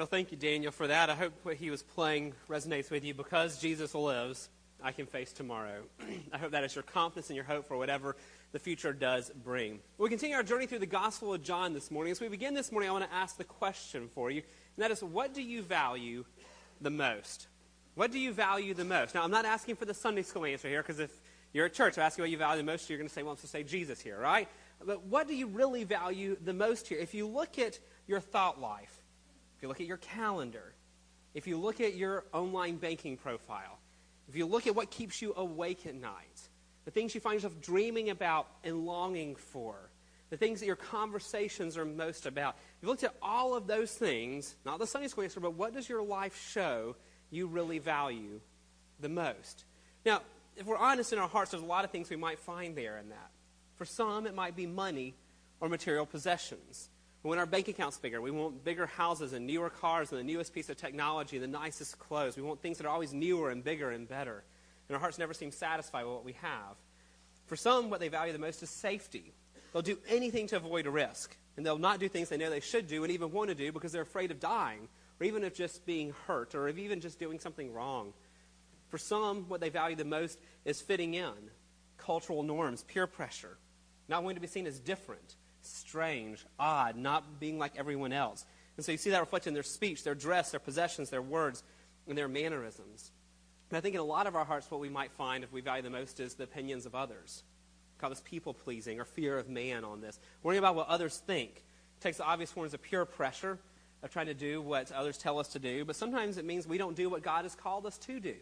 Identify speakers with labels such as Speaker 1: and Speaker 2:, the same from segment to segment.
Speaker 1: Well, thank you, Daniel, for that. I hope what he was playing resonates with you. Because Jesus lives, I can face tomorrow. I hope that is your confidence and your hope for whatever the future does bring. We continue our journey through the Gospel of John this morning. As we begin this morning, I want to ask the question for you, and that is what do you value the most? What do you value the most? Now, I'm not asking for the Sunday school answer here, because if you're at church, I ask you what you value the most, you're going to say, well, I'm supposed to say Jesus here, right? But what do you really value the most here? If you look at your thought life, if you look at your calendar, if you look at your online banking profile, if you look at what keeps you awake at night, the things you find yourself dreaming about and longing for, the things that your conversations are most about, if you looked at all of those things, not the Sunday school answer, but what does your life show you really value the most? Now, if we're honest in our hearts, there's a lot of things we might find there in that. For some, it might be money or material possessions. We want our bank accounts bigger. We want bigger houses and newer cars and the newest piece of technology, the nicest clothes. We want things that are always newer and bigger and better. And our hearts never seem satisfied with what we have. For some, what they value the most is safety. They'll do anything to avoid risk. And they'll not do things they know they should do and even want to do because they're afraid of dying, or even of just being hurt, or of even just doing something wrong. For some, what they value the most is fitting in, cultural norms, peer pressure, not wanting to be seen as different strange, odd, not being like everyone else. And so you see that reflected in their speech, their dress, their possessions, their words, and their mannerisms. And I think in a lot of our hearts, what we might find if we value the most is the opinions of others. We call this people pleasing or fear of man on this. Worrying about what others think. It takes the obvious forms of pure pressure of trying to do what others tell us to do, but sometimes it means we don't do what God has called us to do.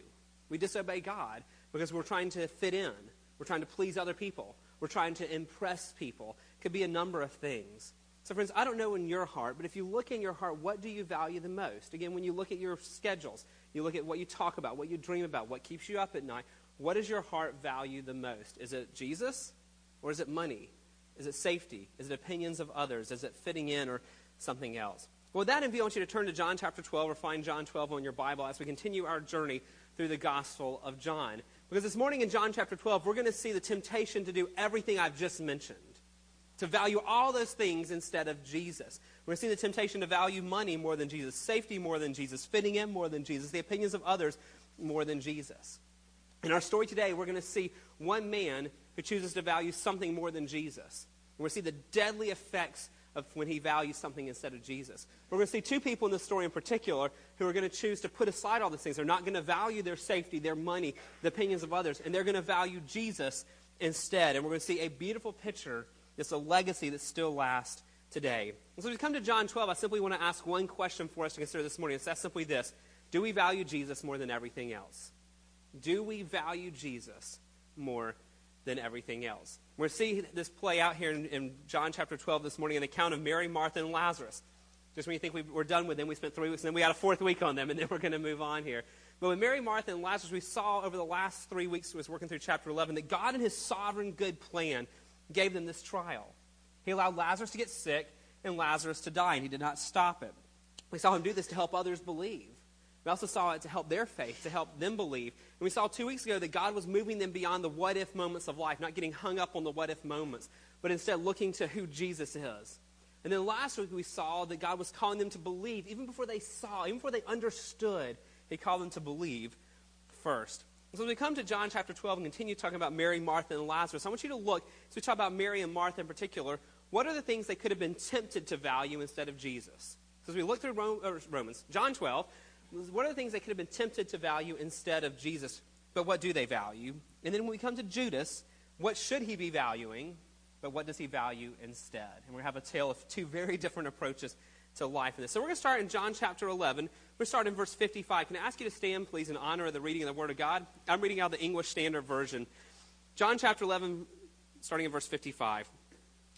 Speaker 1: We disobey God because we're trying to fit in. We're trying to please other people. We're trying to impress people could be a number of things. So, friends, I don't know in your heart, but if you look in your heart, what do you value the most? Again, when you look at your schedules, you look at what you talk about, what you dream about, what keeps you up at night, what does your heart value the most? Is it Jesus or is it money? Is it safety? Is it opinions of others? Is it fitting in or something else? Well, with that in view, I want you to turn to John chapter 12 or find John 12 on your Bible as we continue our journey through the Gospel of John. Because this morning in John chapter 12, we're going to see the temptation to do everything I've just mentioned to value all those things instead of Jesus. We're seeing the temptation to value money more than Jesus, safety more than Jesus, fitting in more than Jesus, the opinions of others more than Jesus. In our story today, we're going to see one man who chooses to value something more than Jesus. We're going to see the deadly effects of when he values something instead of Jesus. We're going to see two people in this story in particular who are going to choose to put aside all these things. They're not going to value their safety, their money, the opinions of others, and they're going to value Jesus instead. And we're going to see a beautiful picture it's a legacy that still lasts today. And so as we come to John 12, I simply want to ask one question for us to consider this morning. It's that simply this Do we value Jesus more than everything else? Do we value Jesus more than everything else? We're seeing this play out here in, in, John chapter 12 this morning, an account of Mary, Martha, and Lazarus. Just when you think we, we're done with them, we spent three weeks, and then we had a fourth week on them, and then we're going to move on here. But with Mary, Martha, and Lazarus, we saw over the last three weeks, we was working through chapter 11, that God in his sovereign good plan gave them this trial. He allowed Lazarus to get sick and Lazarus to die, and he did not stop it. We saw him do this to help others believe. We also saw it to help their faith, to help them believe. And we saw two weeks ago that God was moving them beyond the what if moments of life, not getting hung up on the what if moments, but instead looking to who Jesus is. And then last week we saw that God was calling them to believe, even before they saw, even before they understood, He called them to believe first. So as we come to John chapter 12 and continue talking about Mary, Martha, and Lazarus, I want you to look, as we talk about Mary and Martha in particular, what are the things they could have been tempted to value instead of Jesus? So as we look through uh, Romans, John 12, what are the things they could have been tempted to value instead of Jesus? But what do they value? And then when we come to Judas, what should he be valuing? But what does he value instead? And we have a tale of two very different approaches to life in this. So we're going to start in John chapter 11. We're starting in verse 55. Can I ask you to stand, please, in honor of the reading of the Word of God? I'm reading out the English Standard Version. John chapter 11, starting in verse 55.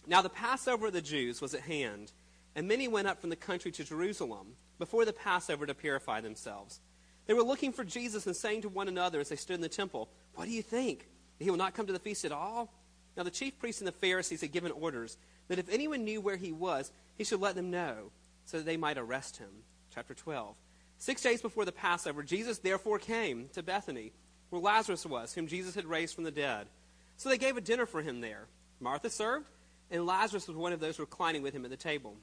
Speaker 1: Now the Passover of the Jews was at hand, and many went up from the country to Jerusalem before the Passover to purify themselves. They were looking for Jesus and saying to one another as they stood in the temple, What do you think? He will not come to the feast at all? Now the chief priests and the Pharisees had given orders that if anyone knew where he was, he should let them know, so that they might arrest him. Chapter 12. Six days before the Passover, Jesus therefore came to Bethany, where Lazarus was, whom Jesus had raised from the dead. So they gave a dinner for him there. Martha served, and Lazarus was one of those reclining with him at the table.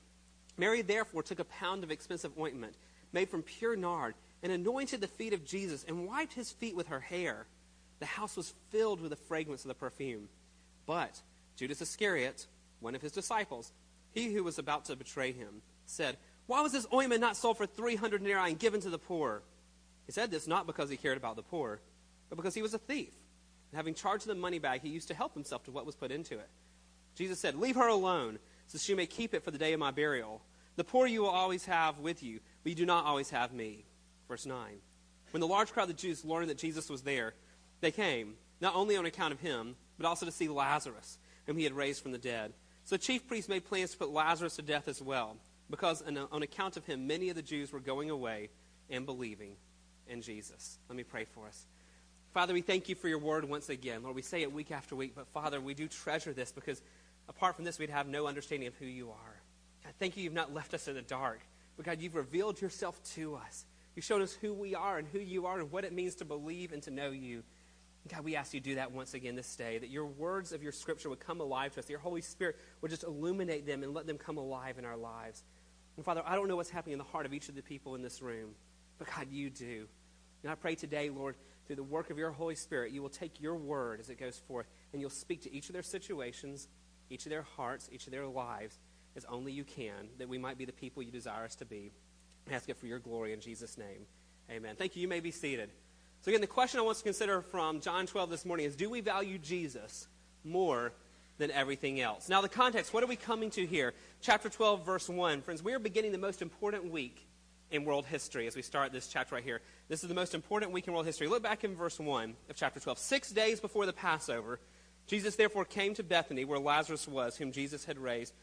Speaker 1: Mary therefore took a pound of expensive ointment made from pure nard and anointed the feet of Jesus and wiped his feet with her hair. The house was filled with the fragrance of the perfume. But Judas Iscariot, one of his disciples, he who was about to betray him, said, Why was this ointment not sold for 300 denarii and given to the poor? He said this not because he cared about the poor, but because he was a thief. And having charged the money bag, he used to help himself to what was put into it. Jesus said, Leave her alone, so she may keep it for the day of my burial. The poor you will always have with you, but you do not always have me. Verse 9. When the large crowd of Jews learned that Jesus was there, they came, not only on account of him, but also to see Lazarus, whom he had raised from the dead. So the chief priests made plans to put Lazarus to death as well, because on account of him, many of the Jews were going away and believing in Jesus. Let me pray for us. Father, we thank you for your word once again. Lord, we say it week after week, but Father, we do treasure this because apart from this, we'd have no understanding of who you are. God, thank you, you've not left us in the dark. But God, you've revealed yourself to us. You've shown us who we are and who you are and what it means to believe and to know you. God, we ask you to do that once again this day, that your words of your scripture would come alive to us, that your Holy Spirit would just illuminate them and let them come alive in our lives. And Father, I don't know what's happening in the heart of each of the people in this room, but God, you do. And I pray today, Lord, through the work of your Holy Spirit, you will take your word as it goes forth and you'll speak to each of their situations, each of their hearts, each of their lives, as only you can, that we might be the people you desire us to be. I ask it for your glory in Jesus' name. Amen. Thank you. You may be seated. So, again, the question I want to consider from John 12 this morning is Do we value Jesus more than everything else? Now, the context, what are we coming to here? Chapter 12, verse 1. Friends, we are beginning the most important week in world history as we start this chapter right here. This is the most important week in world history. Look back in verse 1 of chapter 12. Six days before the Passover, Jesus therefore came to Bethany, where Lazarus was, whom Jesus had raised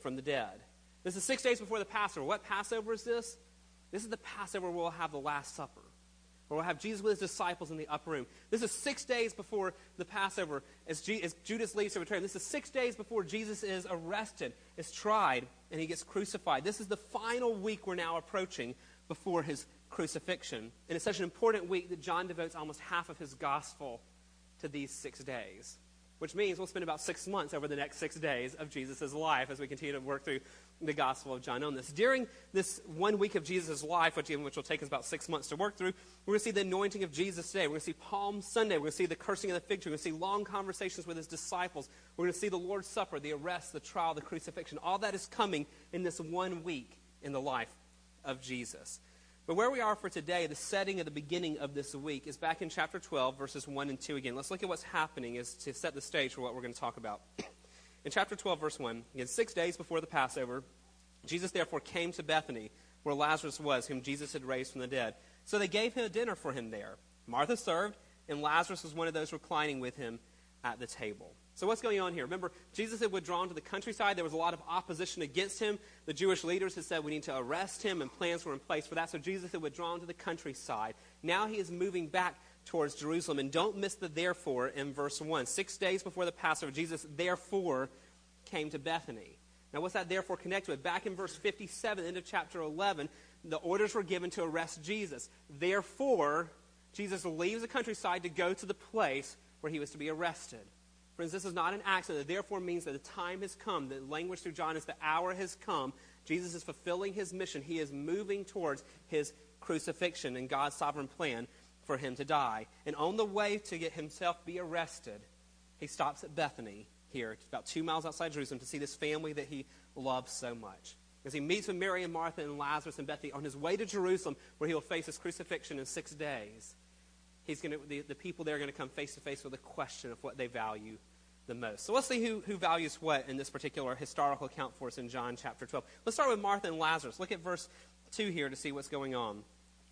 Speaker 1: from the dead. This is six days before the Passover. What Passover is this? This is the Passover where we'll have the Last Supper, where we'll have Jesus with his disciples in the upper room. This is six days before the Passover as, as Judas leaves to return. This is six days before Jesus is arrested, is tried, and he gets crucified. This is the final week we're now approaching before his crucifixion. And it's such an important week that John devotes almost half of his gospel to these six days which means we'll spend about six months over the next six days of Jesus' life as we continue to work through the Gospel of John on this. During this one week of Jesus' life, which, which will take us about six months to work through, we're going to see the anointing of Jesus today. We're going to see Palm Sunday. We're going to see the cursing of the fig tree. We're going to see long conversations with his disciples. We're going to see the Lord's Supper, the arrest, the trial, the crucifixion. All that is coming in this one week in the life of Jesus. But where we are for today, the setting of the beginning of this week, is back in chapter 12, verses 1 and 2 again. Let's look at what's happening is to set the stage for what we're going to talk about. in chapter 12, verse 1, again, six days before the Passover, Jesus therefore came to Bethany, where Lazarus was, whom Jesus had raised from the dead. So they gave him a dinner for him there. Martha served, and Lazarus was one of those reclining with him at the table. So, what's going on here? Remember, Jesus had withdrawn to the countryside. There was a lot of opposition against him. The Jewish leaders had said we need to arrest him, and plans were in place for that. So, Jesus had withdrawn to the countryside. Now he is moving back towards Jerusalem. And don't miss the therefore in verse 1. Six days before the Passover, Jesus therefore came to Bethany. Now, what's that therefore connected with? Back in verse 57, end of chapter 11, the orders were given to arrest Jesus. Therefore, Jesus leaves the countryside to go to the place where he was to be arrested. Friends, this is not an accident. It therefore means that the time has come. The language through John is the hour has come. Jesus is fulfilling his mission. He is moving towards his crucifixion and God's sovereign plan for him to die. And on the way to get himself be arrested, he stops at Bethany here, about two miles outside Jerusalem, to see this family that he loves so much. As he meets with Mary and Martha and Lazarus and Bethany on his way to Jerusalem, where he will face his crucifixion in six days he's to, the, the people there are going to come face to face with a question of what they value the most. So let's see who, who values what in this particular historical account for us in John chapter 12. Let's start with Martha and Lazarus. Look at verse 2 here to see what's going on.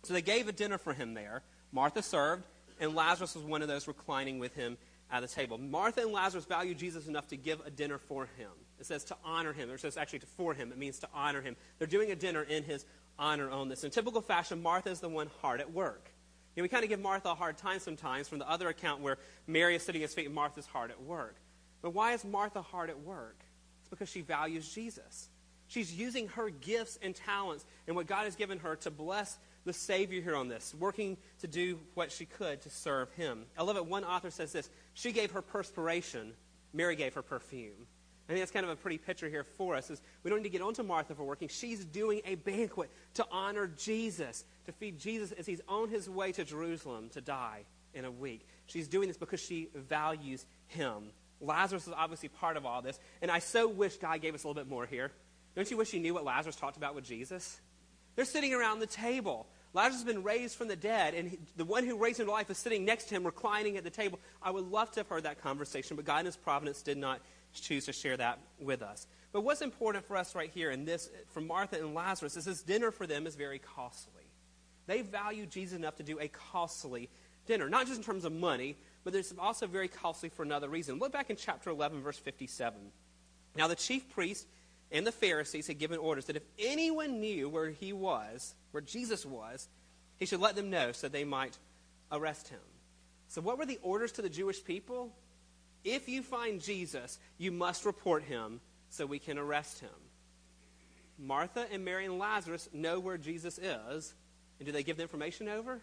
Speaker 1: So they gave a dinner for him there. Martha served, and Lazarus was one of those reclining with him at the table. Martha and Lazarus valued Jesus enough to give a dinner for him. It says to honor him. It says actually to for him. It means to honor him. They're doing a dinner in his honor on this. In typical fashion, Martha is the one hard at work. You know, we kind of give Martha a hard time sometimes from the other account where Mary is sitting at his feet and Martha's hard at work. But why is Martha hard at work? It's because she values Jesus. She's using her gifts and talents and what God has given her to bless the Savior here on this, working to do what she could to serve him. I love it. One author says this She gave her perspiration, Mary gave her perfume. I think that's kind of a pretty picture here for us. Is we don't need to get onto Martha for working. She's doing a banquet to honor Jesus, to feed Jesus as he's on his way to Jerusalem to die in a week. She's doing this because she values him. Lazarus is obviously part of all this, and I so wish God gave us a little bit more here. Don't you wish you knew what Lazarus talked about with Jesus? They're sitting around the table. Lazarus has been raised from the dead, and he, the one who raised him to life is sitting next to him, reclining at the table. I would love to have heard that conversation, but God in His providence did not choose to share that with us. But what's important for us right here in this, from Martha and Lazarus, is this dinner for them is very costly. They value Jesus enough to do a costly dinner, not just in terms of money, but it's also very costly for another reason. Look back in chapter 11, verse 57. Now, the chief priests and the Pharisees had given orders that if anyone knew where he was, where Jesus was, he should let them know so they might arrest him. So, what were the orders to the Jewish people? If you find Jesus, you must report him so we can arrest him. Martha and Mary and Lazarus know where Jesus is, and do they give the information over?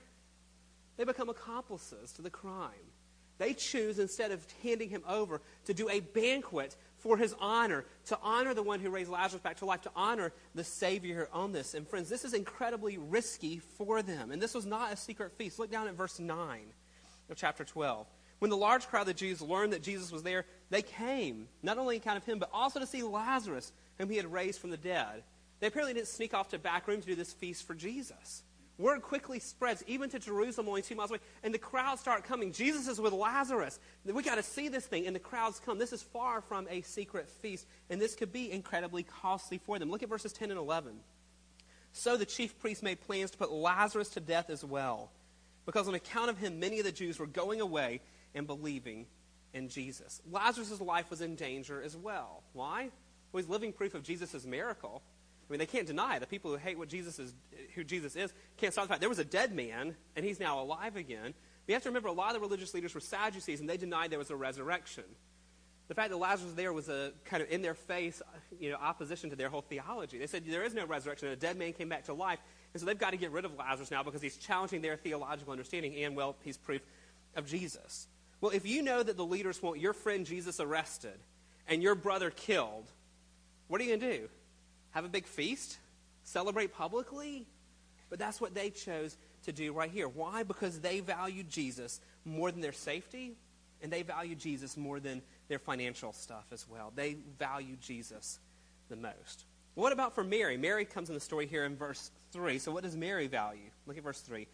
Speaker 1: They become accomplices to the crime. They choose, instead of handing him over, to do a banquet for his honor, to honor the one who raised Lazarus back to life, to honor the Savior on this. And friends, this is incredibly risky for them. And this was not a secret feast. Look down at verse 9 of chapter 12. When the large crowd of Jews learned that Jesus was there, they came, not only in account of him, but also to see Lazarus, whom he had raised from the dead. They apparently didn't sneak off to back room to do this feast for Jesus. Word quickly spreads, even to Jerusalem, only two miles away, and the crowds start coming. Jesus is with Lazarus. We got to see this thing, and the crowds come. This is far from a secret feast, and this could be incredibly costly for them. Look at verses 10 and 11. So the chief priests made plans to put Lazarus to death as well, because on account of him, many of the Jews were going away and believing in Jesus. Lazarus' life was in danger as well. Why? Well, he's living proof of Jesus' miracle. I mean, they can't deny the people who hate what Jesus is, who Jesus is, can't stop the fact there was a dead man and he's now alive again. We have to remember, a lot of the religious leaders were Sadducees and they denied there was a resurrection. The fact that Lazarus there was a kind of in their face, you know, opposition to their whole theology. They said there is no resurrection, and a dead man came back to life, and so they've got to get rid of Lazarus now because he's challenging their theological understanding, and well, he's proof of Jesus. Well, if you know that the leaders want your friend Jesus arrested and your brother killed, what are you going to do? Have a big feast, celebrate publicly. But that's what they chose to do right here. Why? Because they valued Jesus more than their safety, and they valued Jesus more than their financial stuff as well. They valued Jesus the most. What about for Mary? Mary comes in the story here in verse 3. So, what does Mary value? Look at verse 3.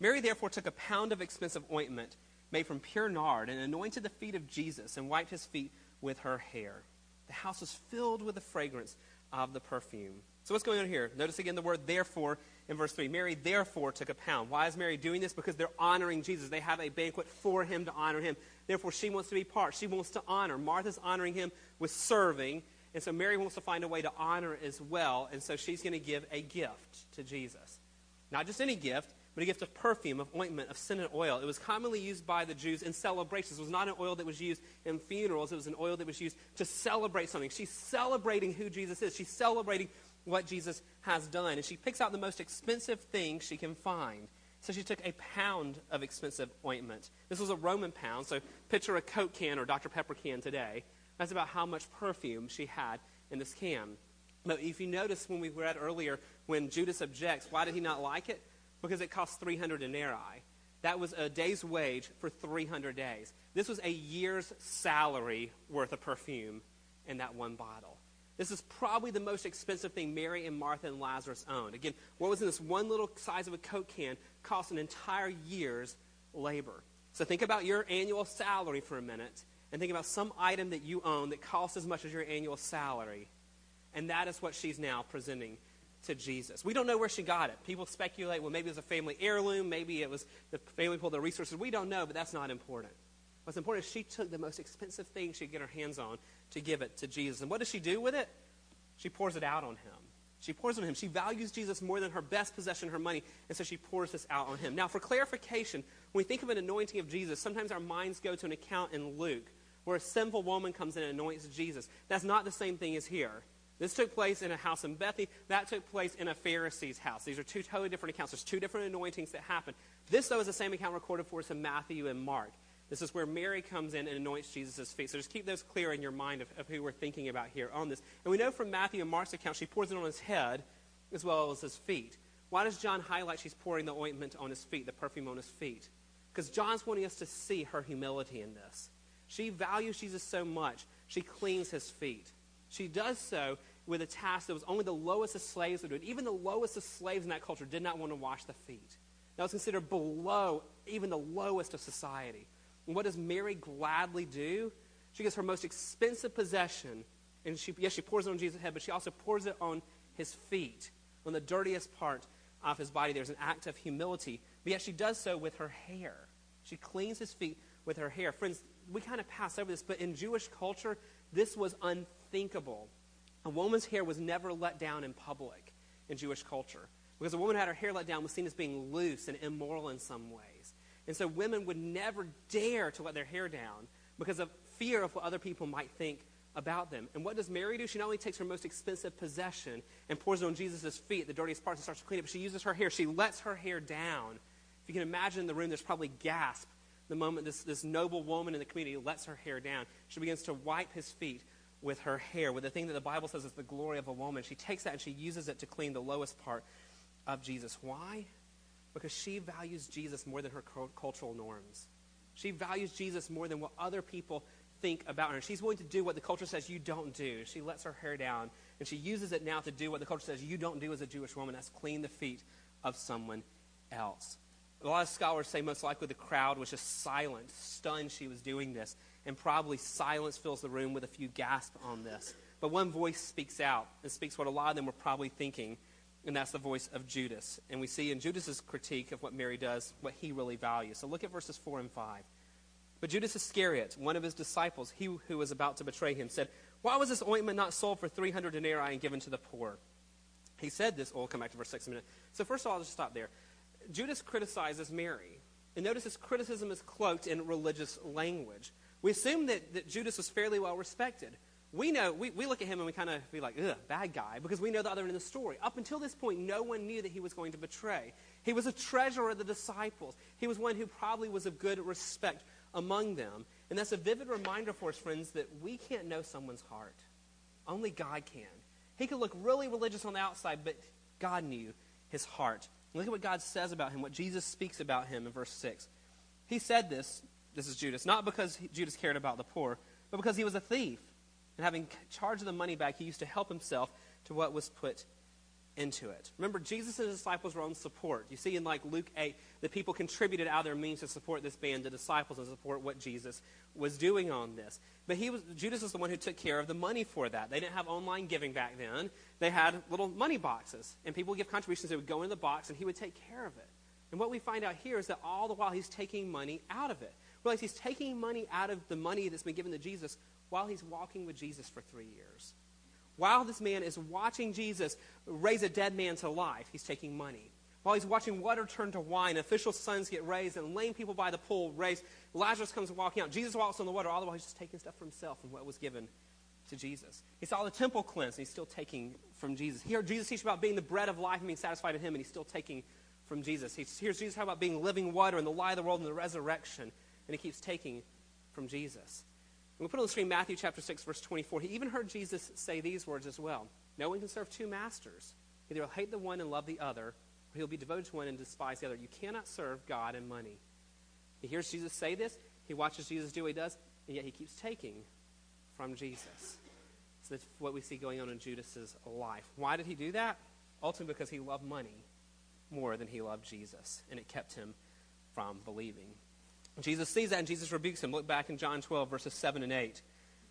Speaker 1: Mary therefore took a pound of expensive ointment made from pure nard and anointed the feet of Jesus and wiped his feet with her hair. The house was filled with the fragrance of the perfume. So what's going on here? Notice again the word therefore in verse 3. Mary therefore took a pound. Why is Mary doing this? Because they're honoring Jesus. They have a banquet for him to honor him. Therefore, she wants to be part. She wants to honor. Martha's honoring him with serving. And so Mary wants to find a way to honor as well. And so she's going to give a gift to Jesus. Not just any gift, but a gift of perfume, of ointment, of scented oil. It was commonly used by the Jews in celebrations. It was not an oil that was used in funerals, it was an oil that was used to celebrate something. She's celebrating who Jesus is, she's celebrating what Jesus has done. And she picks out the most expensive thing she can find. So she took a pound of expensive ointment. This was a Roman pound, so picture a Coke can or Dr. Pepper can today. That's about how much perfume she had in this can. But if you notice when we read earlier, when Judas objects, why did he not like it? Because it cost 300 denarii. That was a day's wage for 300 days. This was a year's salary worth of perfume in that one bottle. This is probably the most expensive thing Mary and Martha and Lazarus owned. Again, what was in this one little size of a Coke can cost an entire year's labor. So think about your annual salary for a minute and think about some item that you own that costs as much as your annual salary. And that is what she's now presenting to Jesus. We don't know where she got it. People speculate, well, maybe it was a family heirloom, maybe it was the family pulled the resources. We don't know, but that's not important. What's important is she took the most expensive thing she could get her hands on to give it to Jesus. And what does she do with it? She pours it out on him. She pours it on him. She values Jesus more than her best possession, her money, and so she pours this out on him. Now, for clarification, when we think of an anointing of Jesus, sometimes our minds go to an account in Luke where a sinful woman comes in and anoints Jesus. That's not the same thing as here. This took place in a house in Bethany. That took place in a Pharisee's house. These are two totally different accounts. There's two different anointings that happen. This, though, is the same account recorded for us in Matthew and Mark. This is where Mary comes in and anoints Jesus' feet. So just keep those clear in your mind of, of who we're thinking about here on this. And we know from Matthew and Mark's account, she pours it on his head as well as his feet. Why does John highlight she's pouring the ointment on his feet, the perfume on his feet? Because John's wanting us to see her humility in this. She values Jesus so much, she cleans his feet. She does so with a task that was only the lowest of slaves would do it. Even the lowest of slaves in that culture did not want to wash the feet. That was considered below even the lowest of society. And what does Mary gladly do? She gets her most expensive possession, and she, yes, she pours it on Jesus' head, but she also pours it on his feet, on the dirtiest part of his body. There's an act of humility, but yet she does so with her hair. She cleans his feet with her hair. Friends, we kind of pass over this, but in Jewish culture, this was unthinkable. A woman's hair was never let down in public in Jewish culture because a woman who had her hair let down was seen as being loose and immoral in some ways. And so women would never dare to let their hair down because of fear of what other people might think about them. And what does Mary do? She not only takes her most expensive possession and pours it on Jesus' feet, the dirtiest parts, and starts to clean it, but she uses her hair. She lets her hair down. If you can imagine in the room, there's probably gasp the moment this, this noble woman in the community lets her hair down. She begins to wipe his feet with her hair, with the thing that the Bible says is the glory of a woman. She takes that and she uses it to clean the lowest part of Jesus. Why? Because she values Jesus more than her cultural norms. She values Jesus more than what other people think about her. She's willing to do what the culture says you don't do. She lets her hair down, and she uses it now to do what the culture says you don't do as a Jewish woman. That's clean the feet of someone else. A lot of scholars say most likely the crowd was just silent, stunned she was doing this, and probably silence fills the room with a few gasps on this. But one voice speaks out and speaks what a lot of them were probably thinking, and that's the voice of Judas. And we see in Judas's critique of what Mary does what he really values. So look at verses 4 and 5. But Judas Iscariot, one of his disciples, he who was about to betray him, said, Why was this ointment not sold for 300 denarii and given to the poor? He said this. Oh, we'll come back to verse 6 in a minute. So, first of all, I'll just stop there. Judas criticizes Mary. And notice his criticism is cloaked in religious language. We assume that, that Judas was fairly well respected. We know, we, we look at him and we kind of be like, ugh, bad guy, because we know the other end of the story. Up until this point, no one knew that he was going to betray. He was a treasurer of the disciples. He was one who probably was of good respect among them. And that's a vivid reminder for us, friends, that we can't know someone's heart. Only God can. He could look really religious on the outside, but God knew his heart. Look at what God says about him, what Jesus speaks about him in verse 6. He said this, this is Judas, not because Judas cared about the poor, but because he was a thief. And having charge of the money bag, he used to help himself to what was put into it. Remember, Jesus and his disciples were on support. You see in like Luke 8, the people contributed out of their means to support this band, the disciples, and support what Jesus was doing on this. But he was, Judas was the one who took care of the money for that. They didn't have online giving back then. They had little money boxes, and people would give contributions. They would go in the box, and he would take care of it. And what we find out here is that all the while he's taking money out of it. Realize he's taking money out of the money that's been given to Jesus while he's walking with Jesus for three years. While this man is watching Jesus raise a dead man to life, he's taking money. While he's watching water turn to wine, official sons get raised, and lame people by the pool raised, Lazarus comes walking out. Jesus walks on the water, all the while he's just taking stuff for himself and what was given to Jesus. He saw the temple cleansed, and he's still taking from Jesus. He heard Jesus teach about being the bread of life and being satisfied in him, and he's still taking from Jesus. He hears Jesus talk about being living water and the light of the world and the resurrection, and he keeps taking from Jesus. We put on the screen Matthew chapter 6, verse 24. He even heard Jesus say these words as well. No one can serve two masters. Either he'll hate the one and love the other, or he'll be devoted to one and despise the other. You cannot serve God and money. He hears Jesus say this. He watches Jesus do what he does, and yet he keeps taking from Jesus. So that's what we see going on in Judas's life. Why did he do that? Ultimately, because he loved money more than he loved Jesus, and it kept him from believing. Jesus sees that and Jesus rebukes him. Look back in John 12, verses 7 and 8.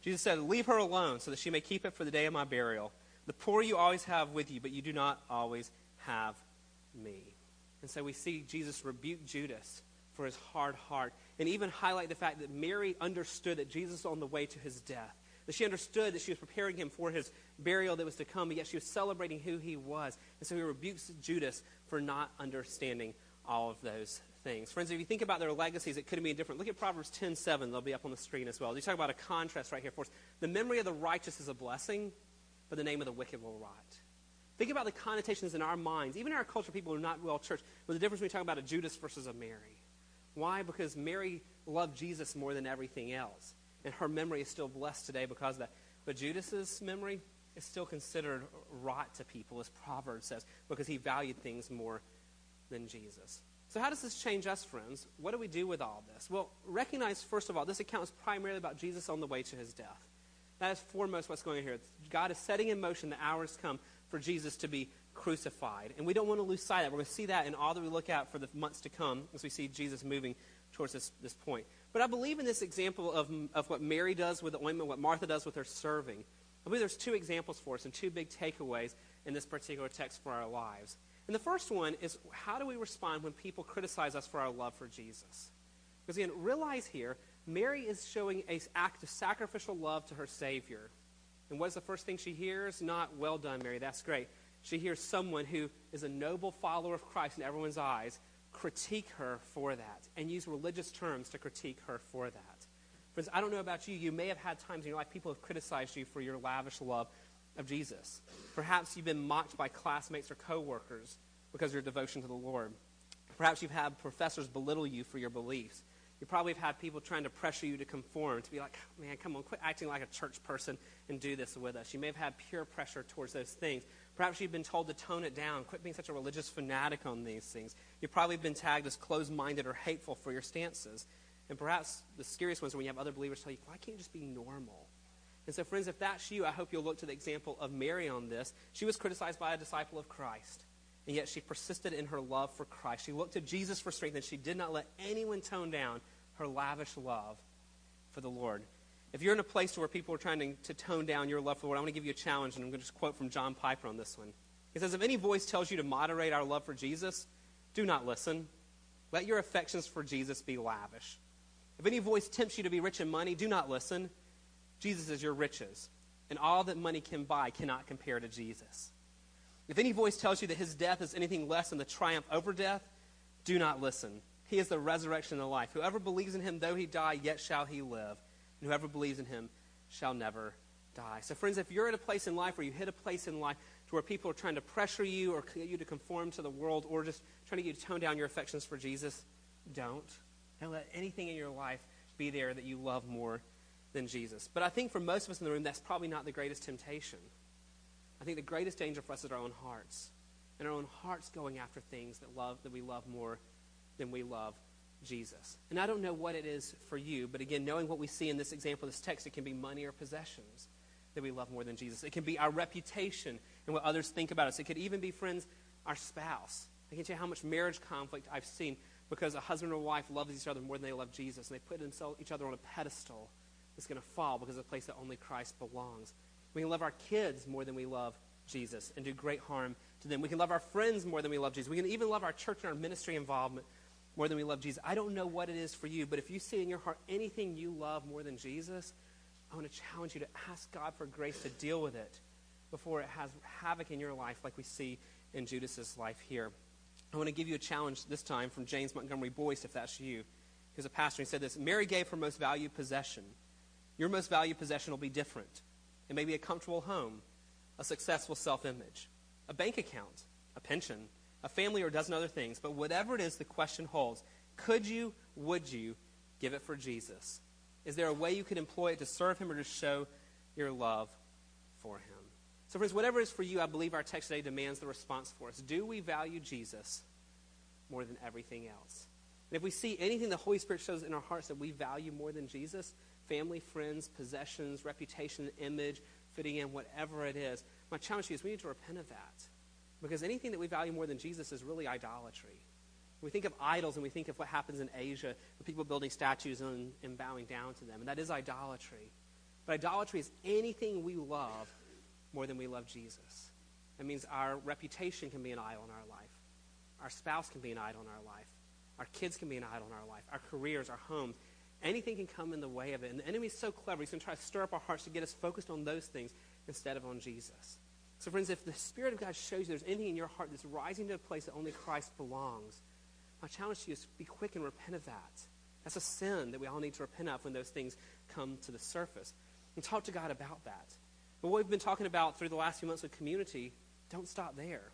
Speaker 1: Jesus said, Leave her alone so that she may keep it for the day of my burial. The poor you always have with you, but you do not always have me. And so we see Jesus rebuke Judas for his hard heart and even highlight the fact that Mary understood that Jesus was on the way to his death. That she understood that she was preparing him for his burial that was to come, but yet she was celebrating who he was. And so he rebukes Judas for not understanding all of those things. Friends, if you think about their legacies, it could have been different. Look at Proverbs 10 7. They'll be up on the screen as well. You talk about a contrast right here for us. The memory of the righteous is a blessing, but the name of the wicked will rot. Think about the connotations in our minds, even in our culture, people who are not well church, with the difference between talking about a Judas versus a Mary. Why? Because Mary loved Jesus more than everything else. And her memory is still blessed today because of that. But Judas's memory is still considered rot to people, as Proverbs says, because he valued things more than Jesus. So, how does this change us, friends? What do we do with all this? Well, recognize, first of all, this account is primarily about Jesus on the way to his death. That is foremost what's going on here. God is setting in motion the hours come for Jesus to be crucified. And we don't want to lose sight of that. We're going to see that in all that we look at for the months to come as we see Jesus moving towards this, this point. But I believe in this example of, of what Mary does with the ointment, what Martha does with her serving. I believe there's two examples for us and two big takeaways in this particular text for our lives. And the first one is how do we respond when people criticize us for our love for Jesus? Because again, realize here, Mary is showing an act of sacrificial love to her Savior. And what is the first thing she hears? Not, well done, Mary, that's great. She hears someone who is a noble follower of Christ in everyone's eyes critique her for that and use religious terms to critique her for that. Friends, I don't know about you. You may have had times in your life people have criticized you for your lavish love of Jesus. Perhaps you've been mocked by classmates or coworkers because of your devotion to the Lord. Perhaps you've had professors belittle you for your beliefs. You probably have had people trying to pressure you to conform, to be like, oh, man, come on, quit acting like a church person and do this with us. You may have had peer pressure towards those things. Perhaps you've been told to tone it down, quit being such a religious fanatic on these things. You've probably been tagged as closed minded or hateful for your stances. And perhaps the scariest ones are when you have other believers tell you, why can't you just be normal? And so, friends, if that's you, I hope you'll look to the example of Mary on this. She was criticized by a disciple of Christ, and yet she persisted in her love for Christ. She looked to Jesus for strength, and she did not let anyone tone down her lavish love for the Lord. If you're in a place where people are trying to, to tone down your love for the Lord, I want to give you a challenge, and I'm going to just quote from John Piper on this one. He says, If any voice tells you to moderate our love for Jesus, do not listen. Let your affections for Jesus be lavish. If any voice tempts you to be rich in money, do not listen. Jesus is your riches, and all that money can buy cannot compare to Jesus. If any voice tells you that his death is anything less than the triumph over death, do not listen. He is the resurrection and the life. Whoever believes in him, though he die, yet shall he live. And whoever believes in him shall never die. So, friends, if you're at a place in life where you hit a place in life to where people are trying to pressure you or get you to conform to the world or just trying to get you to tone down your affections for Jesus, don't. Don't let anything in your life be there that you love more than Jesus. But I think for most of us in the room, that's probably not the greatest temptation. I think the greatest danger for us is our own hearts. And our own hearts going after things that love that we love more than we love Jesus. And I don't know what it is for you, but again, knowing what we see in this example, this text, it can be money or possessions that we love more than Jesus. It can be our reputation and what others think about us. It could even be, friends, our spouse. I can tell you how much marriage conflict I've seen because a husband or wife loves each other more than they love Jesus, and they put each other on a pedestal that's going to fall because it's a place that only Christ belongs. We can love our kids more than we love Jesus and do great harm to them. We can love our friends more than we love Jesus. We can even love our church and our ministry involvement more than we love Jesus. I don't know what it is for you, but if you see in your heart anything you love more than Jesus, I want to challenge you to ask God for grace to deal with it before it has havoc in your life, like we see in Judas's life here. I want to give you a challenge this time from James Montgomery Boice, if that's you. He's a pastor. He said this Mary gave her most valued possession. Your most valued possession will be different. It may be a comfortable home, a successful self image, a bank account, a pension, a family, or a dozen other things. But whatever it is the question holds, could you, would you give it for Jesus? Is there a way you could employ it to serve him or to show your love for him? So, friends, whatever it is for you, I believe our text today demands the response for us. Do we value Jesus more than everything else? And if we see anything the Holy Spirit shows in our hearts that we value more than Jesus, family, friends, possessions, reputation, image, fitting in, whatever it is, my challenge to you is we need to repent of that. Because anything that we value more than Jesus is really idolatry. We think of idols and we think of what happens in Asia with people building statues and, and bowing down to them. And that is idolatry. But idolatry is anything we love more than we love Jesus. That means our reputation can be an idol in our life. Our spouse can be an idol in our life. Our kids can be an idol in our life. Our careers, our homes. Anything can come in the way of it. And the enemy's so clever. He's going to try to stir up our hearts to get us focused on those things instead of on Jesus. So, friends, if the Spirit of God shows you there's anything in your heart that's rising to a place that only Christ belongs, my challenge to you is be quick and repent of that. That's a sin that we all need to repent of when those things come to the surface. And talk to God about that. But what we've been talking about through the last few months with community, don't stop there.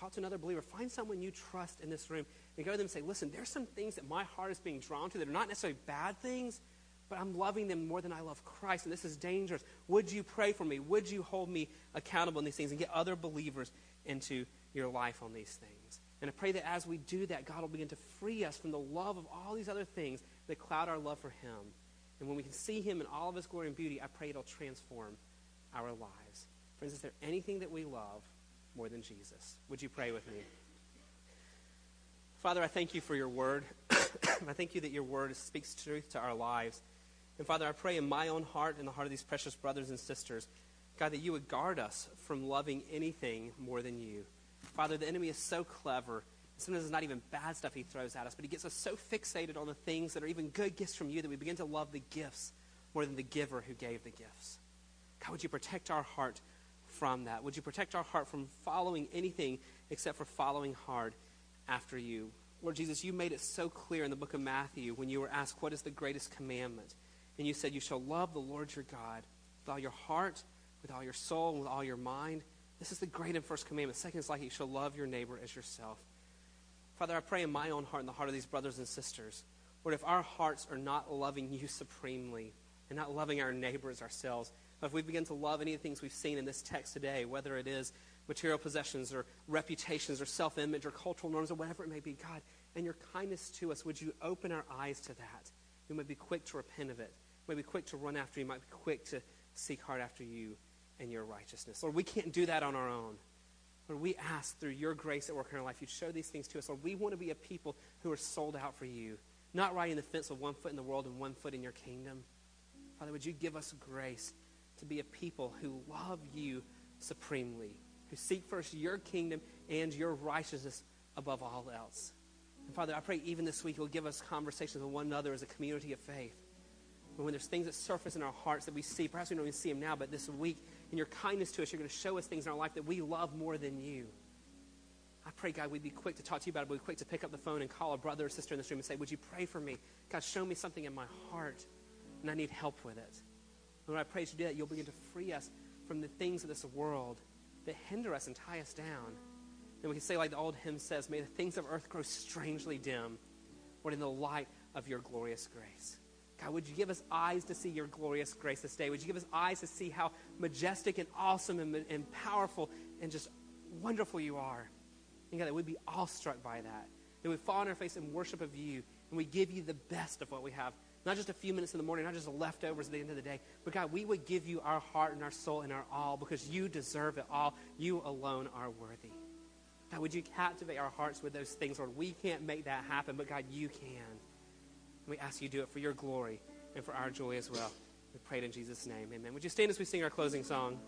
Speaker 1: talk to another believer. Find someone you trust in this room and go to them and say, listen, there's some things that my heart is being drawn to that are not necessarily bad things, but I'm loving them more than I love Christ, and this is dangerous. Would you pray for me? Would you hold me accountable in these things and get other believers into your life on these things? And I pray that as we do that, God will begin to free us from the love of all these other things that cloud our love for Him. And when we can see Him in all of His glory and beauty, I pray it'll transform our lives. Friends, is there anything that we love more than Jesus? Would you pray with me? Father, I thank you for your word. I thank you that your word speaks truth to our lives. And Father, I pray in my own heart and the heart of these precious brothers and sisters, God, that you would guard us from loving anything more than you. Father, the enemy is so clever. Sometimes it's not even bad stuff he throws at us, but he gets us so fixated on the things that are even good gifts from you that we begin to love the gifts more than the giver who gave the gifts. God, would you protect our heart from that? Would you protect our heart from following anything except for following hard after you? Lord Jesus, you made it so clear in the book of Matthew when you were asked, What is the greatest commandment? And you said, You shall love the Lord your God with all your heart, with all your soul, and with all your mind. This is the great and first commandment. Second is like you shall love your neighbor as yourself. Father, I pray in my own heart and the heart of these brothers and sisters, Lord, if our hearts are not loving you supremely and not loving our neighbors as ourselves, if we begin to love any of the things we've seen in this text today, whether it is material possessions or reputations or self image or cultural norms or whatever it may be, God, and your kindness to us, would you open our eyes to that? We might be quick to repent of it. We might be quick to run after you. We might be quick to seek hard after you and your righteousness. Lord, we can't do that on our own. Lord, we ask through your grace at work in our life, you show these things to us. Lord, we want to be a people who are sold out for you, not riding the fence with one foot in the world and one foot in your kingdom. Father, would you give us grace to be a people who love you supremely, who seek first your kingdom and your righteousness above all else. And Father, I pray even this week you'll give us conversations with one another as a community of faith. When there's things that surface in our hearts that we see, perhaps we don't even see them now, but this week, in your kindness to us, you're going to show us things in our life that we love more than you. I pray, God, we'd be quick to talk to you about it. but We'd be quick to pick up the phone and call a brother or sister in this room and say, Would you pray for me? God, show me something in my heart, and I need help with it. Lord, I pray as you do that, you'll begin to free us from the things of this world that hinder us and tie us down. Then we can say, like the old hymn says, May the things of earth grow strangely dim, but in the light of your glorious grace. God, would you give us eyes to see your glorious grace this day? Would you give us eyes to see how majestic and awesome and, and powerful and just wonderful you are? And God, that we'd be awestruck by that. That we'd fall on our face in worship of you, and we give you the best of what we have not just a few minutes in the morning, not just the leftovers at the end of the day, but God, we would give you our heart and our soul and our all because you deserve it all. You alone are worthy. God, would you captivate our hearts with those things, Lord? We can't make that happen, but God, you can. And we ask you to do it for your glory and for our joy as well. We pray it in Jesus' name. Amen. Would you stand as we sing our closing song?